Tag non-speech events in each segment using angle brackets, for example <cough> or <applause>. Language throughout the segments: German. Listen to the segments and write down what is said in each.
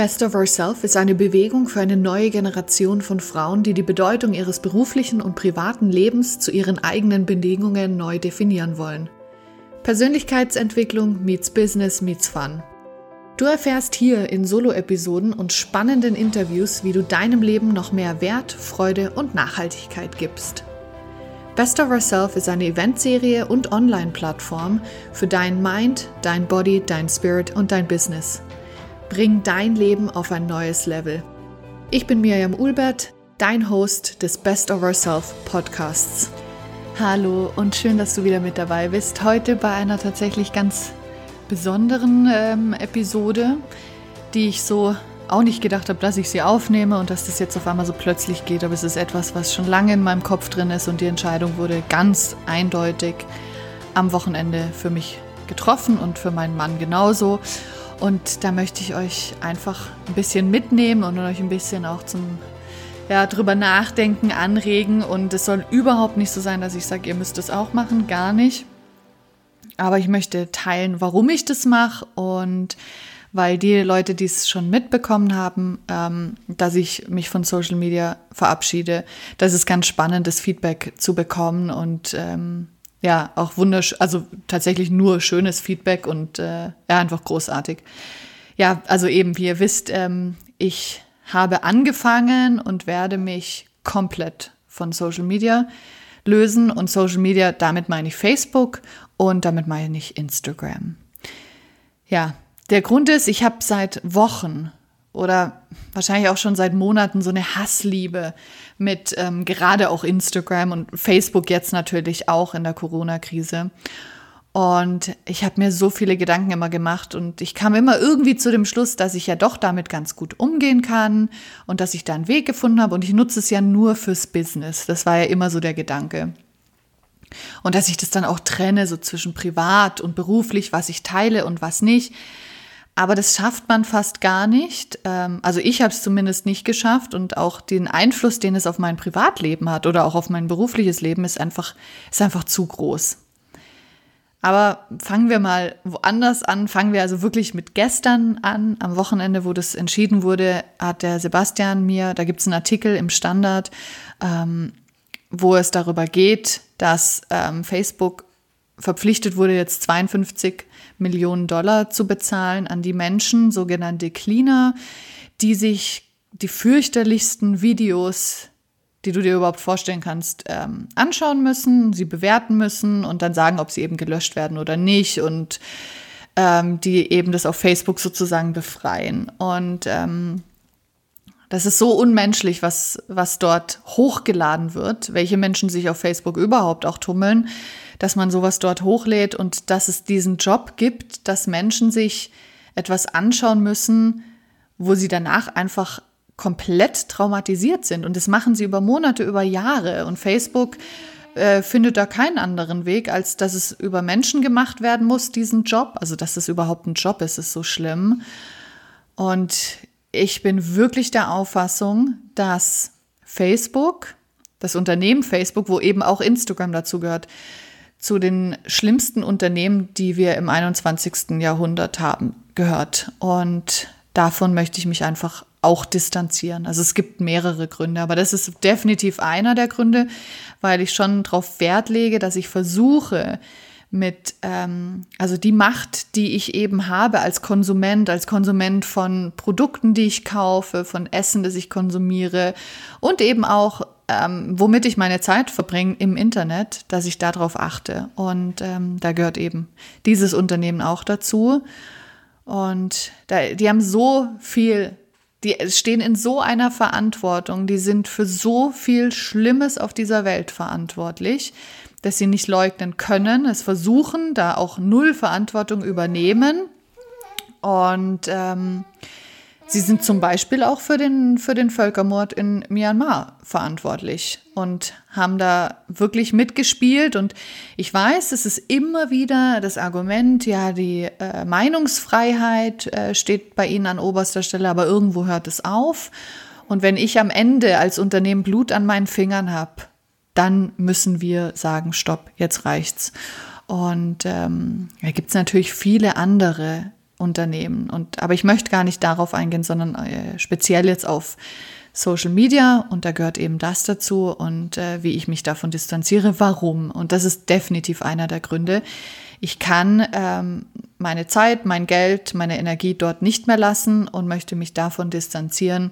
Best of Ourself ist eine Bewegung für eine neue Generation von Frauen, die die Bedeutung ihres beruflichen und privaten Lebens zu ihren eigenen Bedingungen neu definieren wollen. Persönlichkeitsentwicklung meets Business meets Fun. Du erfährst hier in Solo-Episoden und spannenden Interviews, wie du deinem Leben noch mehr Wert, Freude und Nachhaltigkeit gibst. Best of Ourself ist eine Eventserie und Online-Plattform für dein Mind, dein Body, dein Spirit und dein Business. Bring dein Leben auf ein neues Level. Ich bin Miriam Ulbert, dein Host des Best of Ourself Podcasts. Hallo und schön, dass du wieder mit dabei bist. Heute bei einer tatsächlich ganz besonderen ähm, Episode, die ich so auch nicht gedacht habe, dass ich sie aufnehme und dass das jetzt auf einmal so plötzlich geht. Aber es ist etwas, was schon lange in meinem Kopf drin ist und die Entscheidung wurde ganz eindeutig am Wochenende für mich getroffen und für meinen Mann genauso. Und da möchte ich euch einfach ein bisschen mitnehmen und euch ein bisschen auch zum ja, drüber nachdenken, anregen. Und es soll überhaupt nicht so sein, dass ich sage, ihr müsst es auch machen, gar nicht. Aber ich möchte teilen, warum ich das mache und weil die Leute, die es schon mitbekommen haben, ähm, dass ich mich von Social Media verabschiede, das ist ganz spannend, das Feedback zu bekommen und ähm, ja, auch wunderschön, also tatsächlich nur schönes Feedback und äh, ja, einfach großartig. Ja, also eben, wie ihr wisst, ähm, ich habe angefangen und werde mich komplett von Social Media lösen und Social Media, damit meine ich Facebook und damit meine ich Instagram. Ja, der Grund ist, ich habe seit Wochen oder wahrscheinlich auch schon seit Monaten so eine Hassliebe mit ähm, gerade auch Instagram und Facebook jetzt natürlich auch in der Corona-Krise. Und ich habe mir so viele Gedanken immer gemacht und ich kam immer irgendwie zu dem Schluss, dass ich ja doch damit ganz gut umgehen kann und dass ich da einen Weg gefunden habe und ich nutze es ja nur fürs Business. Das war ja immer so der Gedanke. Und dass ich das dann auch trenne, so zwischen privat und beruflich, was ich teile und was nicht. Aber das schafft man fast gar nicht. Ähm, also ich habe es zumindest nicht geschafft und auch den Einfluss, den es auf mein Privatleben hat oder auch auf mein berufliches Leben, ist einfach, ist einfach zu groß. Aber fangen wir mal woanders an. Fangen wir also wirklich mit gestern an. Am Wochenende, wo das entschieden wurde, hat der Sebastian mir, da gibt es einen Artikel im Standard, ähm, wo es darüber geht, dass ähm, Facebook verpflichtet wurde, jetzt 52 Millionen Dollar zu bezahlen an die Menschen, sogenannte Cleaner, die sich die fürchterlichsten Videos, die du dir überhaupt vorstellen kannst, ähm, anschauen müssen, sie bewerten müssen und dann sagen, ob sie eben gelöscht werden oder nicht und ähm, die eben das auf Facebook sozusagen befreien. Und ähm, das ist so unmenschlich, was, was dort hochgeladen wird, welche Menschen sich auf Facebook überhaupt auch tummeln dass man sowas dort hochlädt und dass es diesen Job gibt, dass Menschen sich etwas anschauen müssen, wo sie danach einfach komplett traumatisiert sind. Und das machen sie über Monate, über Jahre. Und Facebook äh, findet da keinen anderen Weg, als dass es über Menschen gemacht werden muss, diesen Job. Also, dass es überhaupt ein Job ist, ist so schlimm. Und ich bin wirklich der Auffassung, dass Facebook, das Unternehmen Facebook, wo eben auch Instagram dazu gehört, zu den schlimmsten Unternehmen, die wir im 21. Jahrhundert haben, gehört. Und davon möchte ich mich einfach auch distanzieren. Also es gibt mehrere Gründe, aber das ist definitiv einer der Gründe, weil ich schon darauf Wert lege, dass ich versuche, mit, ähm, also die Macht, die ich eben habe als Konsument, als Konsument von Produkten, die ich kaufe, von Essen, das ich konsumiere und eben auch ähm, womit ich meine Zeit verbringe im Internet, dass ich darauf achte. Und ähm, da gehört eben dieses Unternehmen auch dazu. Und da, die haben so viel, die stehen in so einer Verantwortung, die sind für so viel Schlimmes auf dieser Welt verantwortlich, dass sie nicht leugnen können, es versuchen, da auch null Verantwortung übernehmen. Und ähm, Sie sind zum Beispiel auch für den, für den Völkermord in Myanmar verantwortlich und haben da wirklich mitgespielt. Und ich weiß, es ist immer wieder das Argument, ja, die äh, Meinungsfreiheit äh, steht bei Ihnen an oberster Stelle, aber irgendwo hört es auf. Und wenn ich am Ende als Unternehmen Blut an meinen Fingern habe, dann müssen wir sagen, stopp, jetzt reicht's. Und ähm, da gibt es natürlich viele andere Unternehmen. Und, aber ich möchte gar nicht darauf eingehen, sondern äh, speziell jetzt auf Social Media und da gehört eben das dazu und äh, wie ich mich davon distanziere, warum. Und das ist definitiv einer der Gründe. Ich kann ähm, meine Zeit, mein Geld, meine Energie dort nicht mehr lassen und möchte mich davon distanzieren,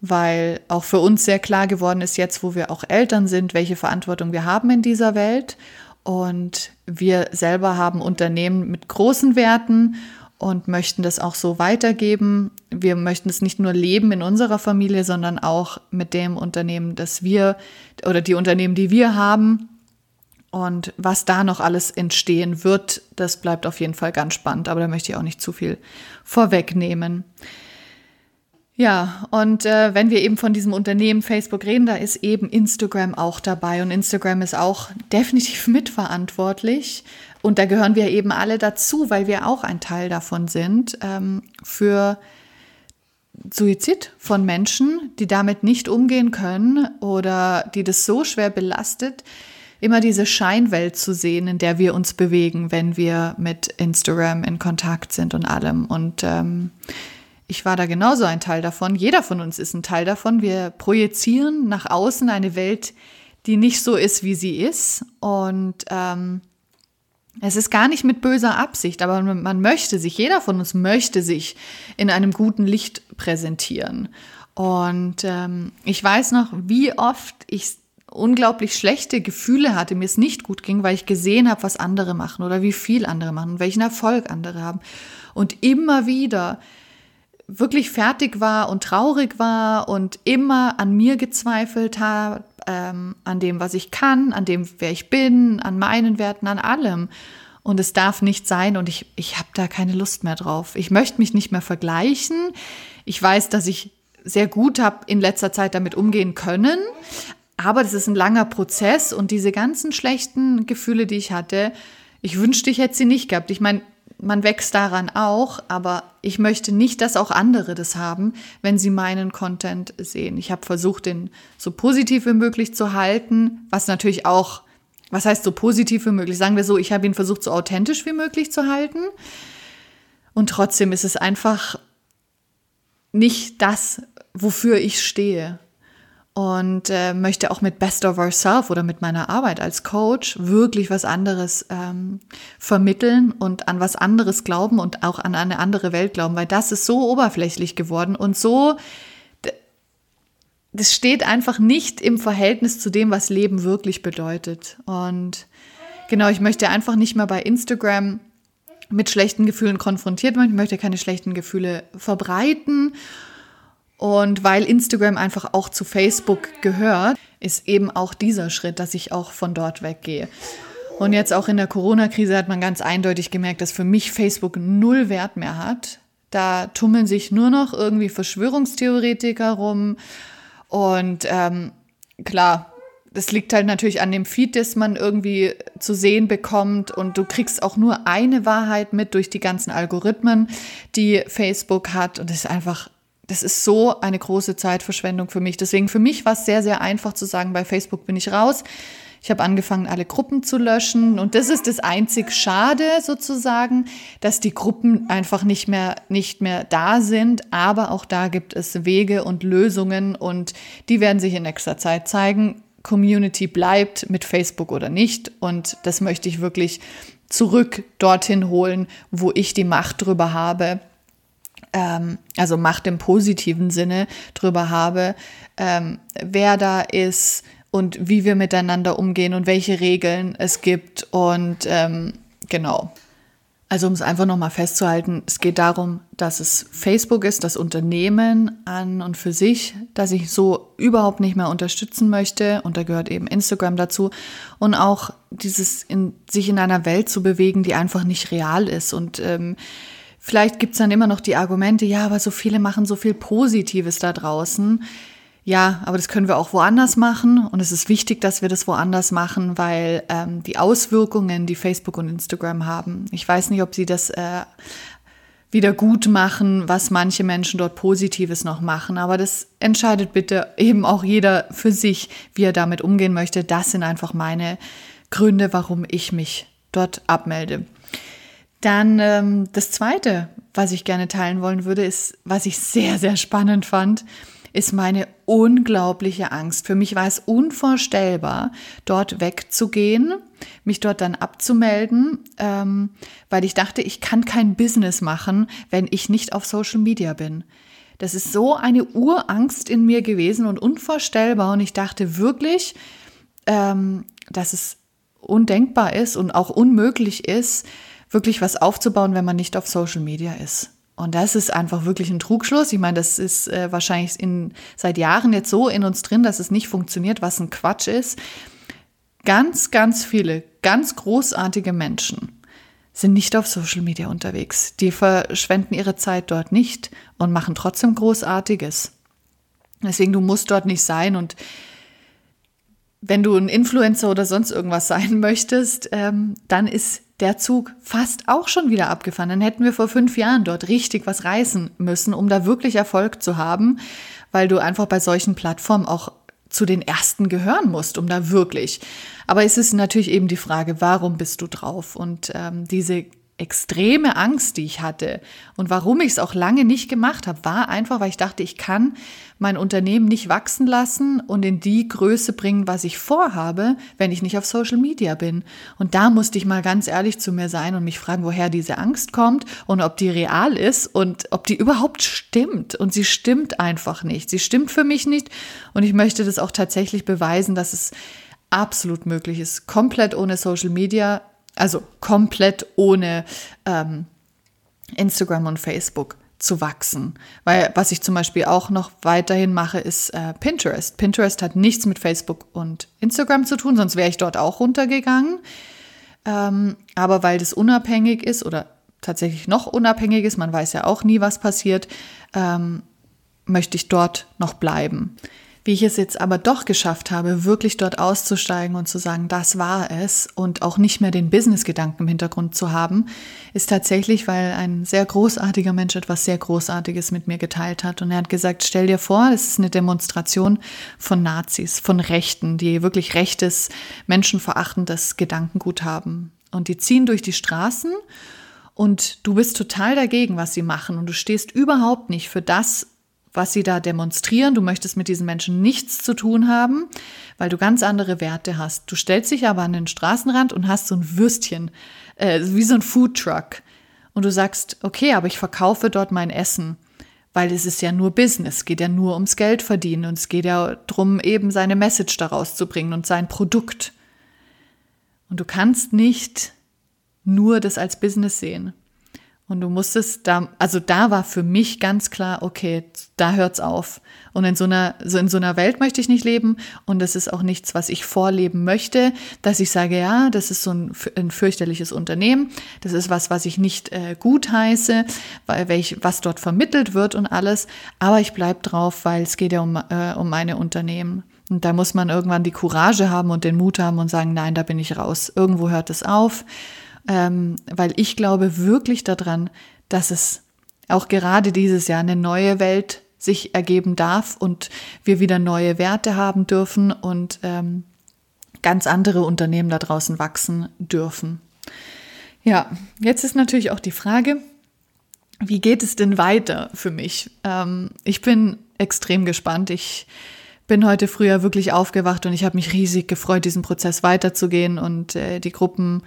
weil auch für uns sehr klar geworden ist jetzt, wo wir auch Eltern sind, welche Verantwortung wir haben in dieser Welt. Und wir selber haben Unternehmen mit großen Werten und möchten das auch so weitergeben. Wir möchten es nicht nur leben in unserer Familie, sondern auch mit dem Unternehmen, das wir oder die Unternehmen, die wir haben. Und was da noch alles entstehen wird, das bleibt auf jeden Fall ganz spannend, aber da möchte ich auch nicht zu viel vorwegnehmen. Ja, und äh, wenn wir eben von diesem Unternehmen Facebook reden, da ist eben Instagram auch dabei und Instagram ist auch definitiv <laughs> mitverantwortlich und da gehören wir eben alle dazu, weil wir auch ein Teil davon sind, ähm, für Suizid von Menschen, die damit nicht umgehen können oder die das so schwer belastet, immer diese Scheinwelt zu sehen, in der wir uns bewegen, wenn wir mit Instagram in Kontakt sind und allem. Und ähm, ich war da genauso ein Teil davon. Jeder von uns ist ein Teil davon. Wir projizieren nach außen eine Welt, die nicht so ist, wie sie ist. Und ähm, es ist gar nicht mit böser Absicht, aber man möchte sich, jeder von uns möchte sich in einem guten Licht präsentieren. Und ähm, ich weiß noch, wie oft ich unglaublich schlechte Gefühle hatte, mir es nicht gut ging, weil ich gesehen habe, was andere machen oder wie viel andere machen welchen Erfolg andere haben. Und immer wieder wirklich fertig war und traurig war und immer an mir gezweifelt habe, ähm, an dem, was ich kann, an dem, wer ich bin, an meinen Werten, an allem. Und es darf nicht sein und ich, ich habe da keine Lust mehr drauf. Ich möchte mich nicht mehr vergleichen. Ich weiß, dass ich sehr gut habe in letzter Zeit damit umgehen können. Aber das ist ein langer Prozess und diese ganzen schlechten Gefühle, die ich hatte, ich wünschte, ich hätte sie nicht gehabt. Ich meine, man wächst daran auch, aber ich möchte nicht, dass auch andere das haben, wenn sie meinen Content sehen. Ich habe versucht, den so positiv wie möglich zu halten, was natürlich auch, was heißt so positiv wie möglich? Sagen wir so, ich habe ihn versucht, so authentisch wie möglich zu halten. Und trotzdem ist es einfach nicht das, wofür ich stehe und äh, möchte auch mit Best of Ourself oder mit meiner Arbeit als Coach wirklich was anderes ähm, vermitteln und an was anderes glauben und auch an eine andere Welt glauben, weil das ist so oberflächlich geworden und so, das steht einfach nicht im Verhältnis zu dem, was Leben wirklich bedeutet. Und genau, ich möchte einfach nicht mehr bei Instagram mit schlechten Gefühlen konfrontiert werden, ich möchte keine schlechten Gefühle verbreiten und weil Instagram einfach auch zu Facebook gehört, ist eben auch dieser Schritt, dass ich auch von dort weggehe. Und jetzt auch in der Corona-Krise hat man ganz eindeutig gemerkt, dass für mich Facebook null Wert mehr hat. Da tummeln sich nur noch irgendwie Verschwörungstheoretiker rum. Und ähm, klar, das liegt halt natürlich an dem Feed, das man irgendwie zu sehen bekommt. Und du kriegst auch nur eine Wahrheit mit durch die ganzen Algorithmen, die Facebook hat. Und das ist einfach das ist so eine große Zeitverschwendung für mich. Deswegen für mich war es sehr, sehr einfach zu sagen, bei Facebook bin ich raus. Ich habe angefangen, alle Gruppen zu löschen. Und das ist das einzig Schade sozusagen, dass die Gruppen einfach nicht mehr, nicht mehr da sind. Aber auch da gibt es Wege und Lösungen und die werden sich in nächster Zeit zeigen. Community bleibt mit Facebook oder nicht. Und das möchte ich wirklich zurück dorthin holen, wo ich die Macht drüber habe ähm, also Macht im positiven Sinne drüber habe, ähm, wer da ist und wie wir miteinander umgehen und welche Regeln es gibt und ähm, genau. Also um es einfach nochmal festzuhalten, es geht darum, dass es Facebook ist, das Unternehmen an und für sich, das ich so überhaupt nicht mehr unterstützen möchte. Und da gehört eben Instagram dazu. Und auch dieses, in, sich in einer Welt zu bewegen, die einfach nicht real ist. Und ähm, Vielleicht gibt's dann immer noch die Argumente, ja, aber so viele machen so viel Positives da draußen. Ja, aber das können wir auch woanders machen und es ist wichtig, dass wir das woanders machen, weil ähm, die Auswirkungen, die Facebook und Instagram haben, ich weiß nicht, ob sie das äh, wieder gut machen, was manche Menschen dort Positives noch machen, aber das entscheidet bitte eben auch jeder für sich, wie er damit umgehen möchte. Das sind einfach meine Gründe, warum ich mich dort abmelde. Dann ähm, das Zweite, was ich gerne teilen wollen würde, ist, was ich sehr, sehr spannend fand, ist meine unglaubliche Angst. Für mich war es unvorstellbar, dort wegzugehen, mich dort dann abzumelden, ähm, weil ich dachte, ich kann kein Business machen, wenn ich nicht auf Social Media bin. Das ist so eine Urangst in mir gewesen und unvorstellbar. Und ich dachte wirklich, ähm, dass es undenkbar ist und auch unmöglich ist, wirklich was aufzubauen, wenn man nicht auf Social Media ist. Und das ist einfach wirklich ein Trugschluss. Ich meine, das ist äh, wahrscheinlich in, seit Jahren jetzt so in uns drin, dass es nicht funktioniert, was ein Quatsch ist. Ganz, ganz viele, ganz großartige Menschen sind nicht auf Social Media unterwegs. Die verschwenden ihre Zeit dort nicht und machen trotzdem Großartiges. Deswegen, du musst dort nicht sein und wenn du ein Influencer oder sonst irgendwas sein <laughs> möchtest, ähm, dann ist der Zug fast auch schon wieder abgefahren. Dann hätten wir vor fünf Jahren dort richtig was reißen müssen, um da wirklich Erfolg zu haben, weil du einfach bei solchen Plattformen auch zu den ersten gehören musst, um da wirklich. Aber es ist natürlich eben die Frage, warum bist du drauf? Und ähm, diese extreme Angst, die ich hatte und warum ich es auch lange nicht gemacht habe, war einfach, weil ich dachte, ich kann mein Unternehmen nicht wachsen lassen und in die Größe bringen, was ich vorhabe, wenn ich nicht auf Social Media bin. Und da musste ich mal ganz ehrlich zu mir sein und mich fragen, woher diese Angst kommt und ob die real ist und ob die überhaupt stimmt. Und sie stimmt einfach nicht. Sie stimmt für mich nicht und ich möchte das auch tatsächlich beweisen, dass es absolut möglich ist, komplett ohne Social Media also komplett ohne ähm, Instagram und Facebook zu wachsen. Weil was ich zum Beispiel auch noch weiterhin mache, ist äh, Pinterest. Pinterest hat nichts mit Facebook und Instagram zu tun, sonst wäre ich dort auch runtergegangen. Ähm, aber weil das unabhängig ist oder tatsächlich noch unabhängig ist, man weiß ja auch nie, was passiert, ähm, möchte ich dort noch bleiben. Wie ich es jetzt aber doch geschafft habe, wirklich dort auszusteigen und zu sagen, das war es und auch nicht mehr den Business-Gedanken im Hintergrund zu haben, ist tatsächlich, weil ein sehr großartiger Mensch etwas sehr Großartiges mit mir geteilt hat. Und er hat gesagt, stell dir vor, es ist eine Demonstration von Nazis, von Rechten, die wirklich rechtes, menschenverachtendes Gedankengut haben. Und die ziehen durch die Straßen und du bist total dagegen, was sie machen und du stehst überhaupt nicht für das, was sie da demonstrieren. Du möchtest mit diesen Menschen nichts zu tun haben, weil du ganz andere Werte hast. Du stellst dich aber an den Straßenrand und hast so ein Würstchen, äh, wie so ein Foodtruck. Und du sagst, okay, aber ich verkaufe dort mein Essen, weil es ist ja nur Business, es geht ja nur ums Geld verdienen und es geht ja darum, eben seine Message daraus zu bringen und sein Produkt. Und du kannst nicht nur das als Business sehen. Und du musstest da, also da war für mich ganz klar, okay, da hört's auf. Und in so einer, so in so einer Welt möchte ich nicht leben. Und das ist auch nichts, was ich vorleben möchte, dass ich sage, ja, das ist so ein, ein fürchterliches Unternehmen. Das ist was, was ich nicht äh, gut heiße, weil welch, was dort vermittelt wird und alles. Aber ich bleib drauf, weil es geht ja um, äh, um meine Unternehmen. Und da muss man irgendwann die Courage haben und den Mut haben und sagen, nein, da bin ich raus. Irgendwo hört es auf ähm, weil ich glaube wirklich daran, dass es auch gerade dieses Jahr eine neue Welt sich ergeben darf und wir wieder neue Werte haben dürfen und ähm, ganz andere Unternehmen da draußen wachsen dürfen. Ja, jetzt ist natürlich auch die Frage, wie geht es denn weiter für mich? Ähm, ich bin extrem gespannt. Ich bin heute früher wirklich aufgewacht und ich habe mich riesig gefreut, diesen Prozess weiterzugehen und äh, die Gruppen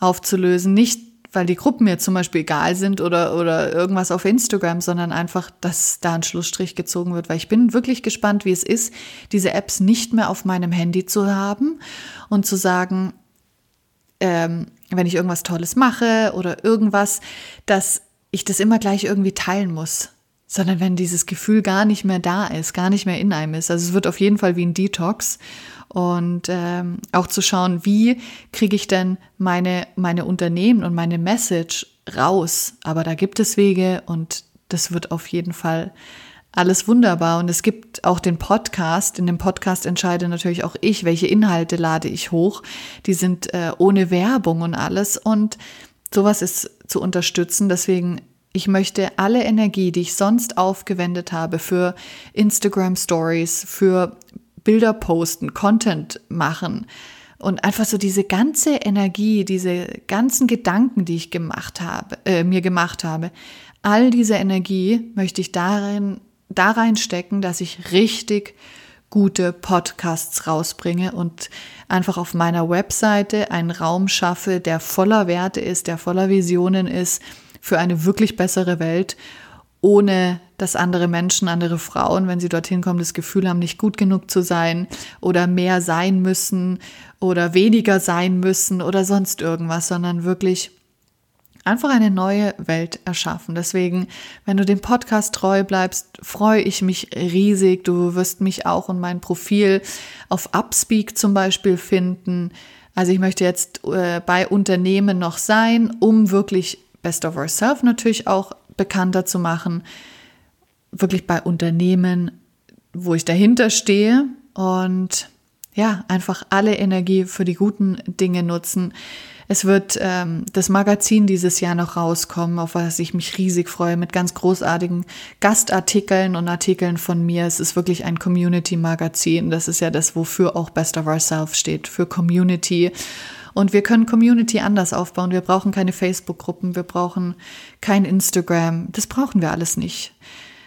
aufzulösen. Nicht, weil die Gruppen mir zum Beispiel egal sind oder, oder irgendwas auf Instagram, sondern einfach, dass da ein Schlussstrich gezogen wird. Weil ich bin wirklich gespannt, wie es ist, diese Apps nicht mehr auf meinem Handy zu haben und zu sagen, ähm, wenn ich irgendwas Tolles mache oder irgendwas, dass ich das immer gleich irgendwie teilen muss sondern wenn dieses Gefühl gar nicht mehr da ist, gar nicht mehr in einem ist. Also es wird auf jeden Fall wie ein Detox und ähm, auch zu schauen, wie kriege ich denn meine, meine Unternehmen und meine Message raus. Aber da gibt es Wege und das wird auf jeden Fall alles wunderbar. Und es gibt auch den Podcast. In dem Podcast entscheide natürlich auch ich, welche Inhalte lade ich hoch. Die sind äh, ohne Werbung und alles. Und sowas ist zu unterstützen. Deswegen ich möchte alle Energie, die ich sonst aufgewendet habe für Instagram Stories, für Bilder posten, Content machen und einfach so diese ganze Energie, diese ganzen Gedanken, die ich gemacht habe, äh, mir gemacht habe, all diese Energie möchte ich darin, da reinstecken, dass ich richtig gute Podcasts rausbringe und einfach auf meiner Webseite einen Raum schaffe, der voller Werte ist, der voller Visionen ist für eine wirklich bessere Welt, ohne dass andere Menschen, andere Frauen, wenn sie dorthin kommen, das Gefühl haben, nicht gut genug zu sein oder mehr sein müssen oder weniger sein müssen oder sonst irgendwas, sondern wirklich einfach eine neue Welt erschaffen. Deswegen, wenn du dem Podcast treu bleibst, freue ich mich riesig. Du wirst mich auch und mein Profil auf Upspeak zum Beispiel finden. Also ich möchte jetzt äh, bei Unternehmen noch sein, um wirklich Best of Ourself natürlich auch bekannter zu machen. Wirklich bei Unternehmen, wo ich dahinter stehe und ja, einfach alle Energie für die guten Dinge nutzen. Es wird ähm, das Magazin dieses Jahr noch rauskommen, auf was ich mich riesig freue, mit ganz großartigen Gastartikeln und Artikeln von mir. Es ist wirklich ein Community-Magazin. Das ist ja das, wofür auch Best of Ourselves steht, für Community. Und wir können Community anders aufbauen. Wir brauchen keine Facebook-Gruppen, wir brauchen kein Instagram. Das brauchen wir alles nicht.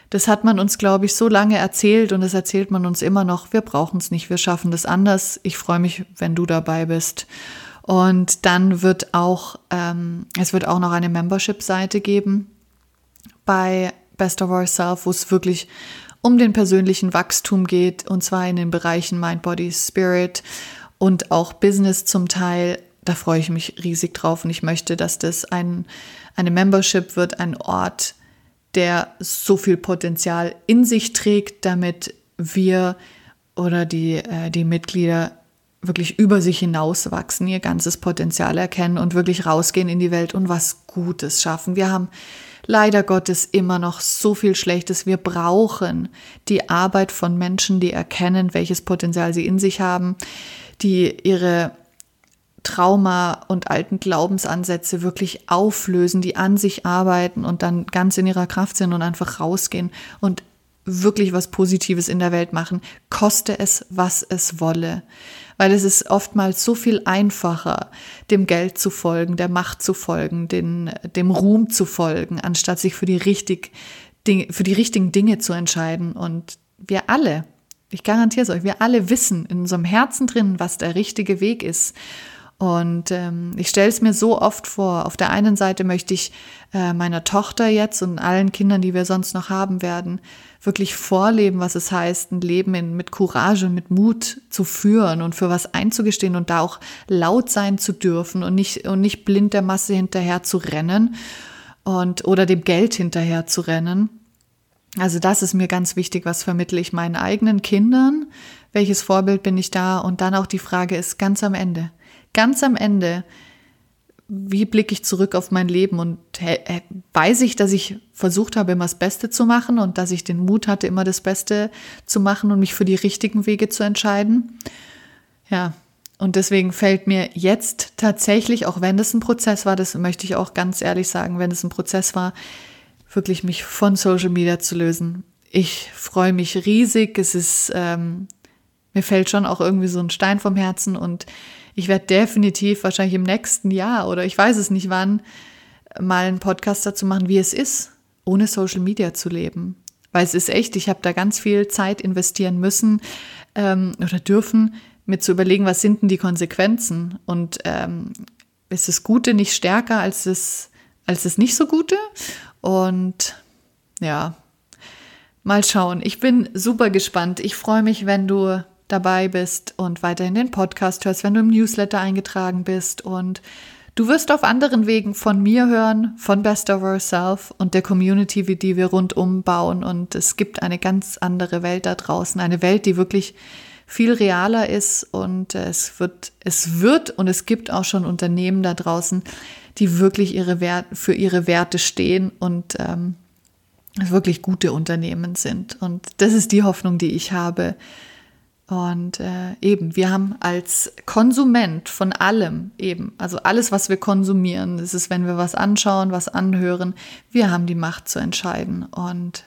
Das hat man uns, glaube ich, so lange erzählt und das erzählt man uns immer noch. Wir brauchen es nicht, wir schaffen das anders. Ich freue mich, wenn du dabei bist. Und dann wird auch, ähm, es wird auch noch eine Membership-Seite geben bei Best of Ourself, wo es wirklich um den persönlichen Wachstum geht, und zwar in den Bereichen Mind, Body, Spirit und auch Business zum Teil. Da freue ich mich riesig drauf und ich möchte, dass das ein, eine Membership wird, ein Ort, der so viel Potenzial in sich trägt, damit wir oder die, äh, die Mitglieder wirklich über sich hinauswachsen, ihr ganzes Potenzial erkennen und wirklich rausgehen in die Welt und was Gutes schaffen. Wir haben leider Gottes immer noch so viel Schlechtes. Wir brauchen die Arbeit von Menschen, die erkennen, welches Potenzial sie in sich haben, die ihre Trauma und alten Glaubensansätze wirklich auflösen, die an sich arbeiten und dann ganz in ihrer Kraft sind und einfach rausgehen und wirklich was Positives in der Welt machen, koste es, was es wolle weil es ist oftmals so viel einfacher, dem Geld zu folgen, der Macht zu folgen, den, dem Ruhm zu folgen, anstatt sich für die, richtig, für die richtigen Dinge zu entscheiden. Und wir alle, ich garantiere es euch, wir alle wissen in unserem Herzen drin, was der richtige Weg ist. Und ähm, ich stelle es mir so oft vor. Auf der einen Seite möchte ich äh, meiner Tochter jetzt und allen Kindern, die wir sonst noch haben werden, wirklich vorleben, was es heißt, ein Leben in, mit Courage und mit Mut zu führen und für was einzugestehen und da auch laut sein zu dürfen und nicht, und nicht blind der Masse hinterher zu rennen und oder dem Geld hinterher zu rennen. Also das ist mir ganz wichtig, was vermittle ich meinen eigenen Kindern, welches Vorbild bin ich da? Und dann auch die Frage ist ganz am Ende. Ganz am Ende, wie blicke ich zurück auf mein Leben? Und weiß ich, dass ich versucht habe, immer das Beste zu machen und dass ich den Mut hatte, immer das Beste zu machen und mich für die richtigen Wege zu entscheiden. Ja, und deswegen fällt mir jetzt tatsächlich, auch wenn das ein Prozess war, das möchte ich auch ganz ehrlich sagen, wenn es ein Prozess war, wirklich mich von Social Media zu lösen. Ich freue mich riesig. Es ist, ähm, mir fällt schon auch irgendwie so ein Stein vom Herzen und ich werde definitiv wahrscheinlich im nächsten Jahr oder ich weiß es nicht wann mal einen Podcast dazu machen, wie es ist, ohne Social Media zu leben. Weil es ist echt, ich habe da ganz viel Zeit investieren müssen ähm, oder dürfen, mir zu überlegen, was sind denn die Konsequenzen und ähm, ist das Gute nicht stärker als das, als das nicht so Gute? Und ja, mal schauen. Ich bin super gespannt. Ich freue mich, wenn du dabei bist und weiterhin den Podcast hörst, wenn du im Newsletter eingetragen bist und Du wirst auf anderen Wegen von mir hören, von Best of Ourself und der Community, die wir rundum bauen. Und es gibt eine ganz andere Welt da draußen, eine Welt, die wirklich viel realer ist. Und es wird, es wird und es gibt auch schon Unternehmen da draußen, die wirklich ihre Wert, für ihre Werte stehen und ähm, wirklich gute Unternehmen sind. Und das ist die Hoffnung, die ich habe und äh, eben, wir haben als Konsument von allem eben, also alles, was wir konsumieren, das ist, wenn wir was anschauen, was anhören, wir haben die Macht zu entscheiden. Und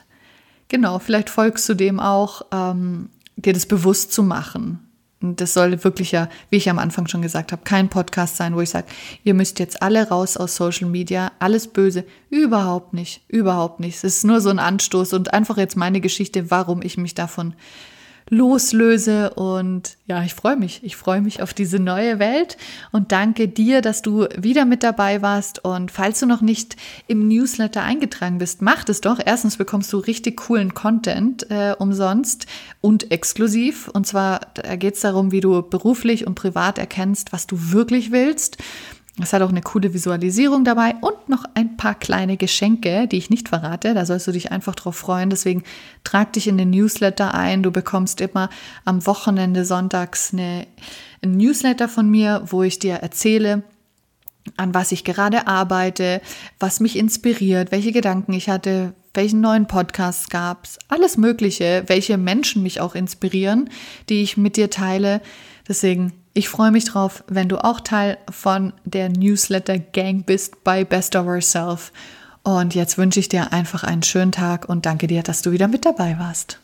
genau, vielleicht folgst du dem auch, ähm, dir das bewusst zu machen. Das soll wirklich ja, wie ich am Anfang schon gesagt habe, kein Podcast sein, wo ich sage, ihr müsst jetzt alle raus aus Social Media, alles böse. Überhaupt nicht, überhaupt nicht. Es ist nur so ein Anstoß und einfach jetzt meine Geschichte, warum ich mich davon loslöse. Und ja, ich freue mich. Ich freue mich auf diese neue Welt und danke dir, dass du wieder mit dabei warst. Und falls du noch nicht im Newsletter eingetragen bist, mach es doch. Erstens bekommst du richtig coolen Content äh, umsonst und exklusiv. Und zwar geht es darum, wie du beruflich und privat erkennst, was du wirklich willst. Es hat auch eine coole Visualisierung dabei und noch ein paar kleine Geschenke, die ich nicht verrate. Da sollst du dich einfach drauf freuen. Deswegen trag dich in den Newsletter ein. Du bekommst immer am Wochenende sonntags eine, ein Newsletter von mir, wo ich dir erzähle, an was ich gerade arbeite, was mich inspiriert, welche Gedanken ich hatte, welchen neuen Podcasts gab es, alles Mögliche, welche Menschen mich auch inspirieren, die ich mit dir teile. Deswegen ich freue mich drauf, wenn du auch Teil von der Newsletter Gang bist bei Best of Ourself. Und jetzt wünsche ich dir einfach einen schönen Tag und danke dir, dass du wieder mit dabei warst.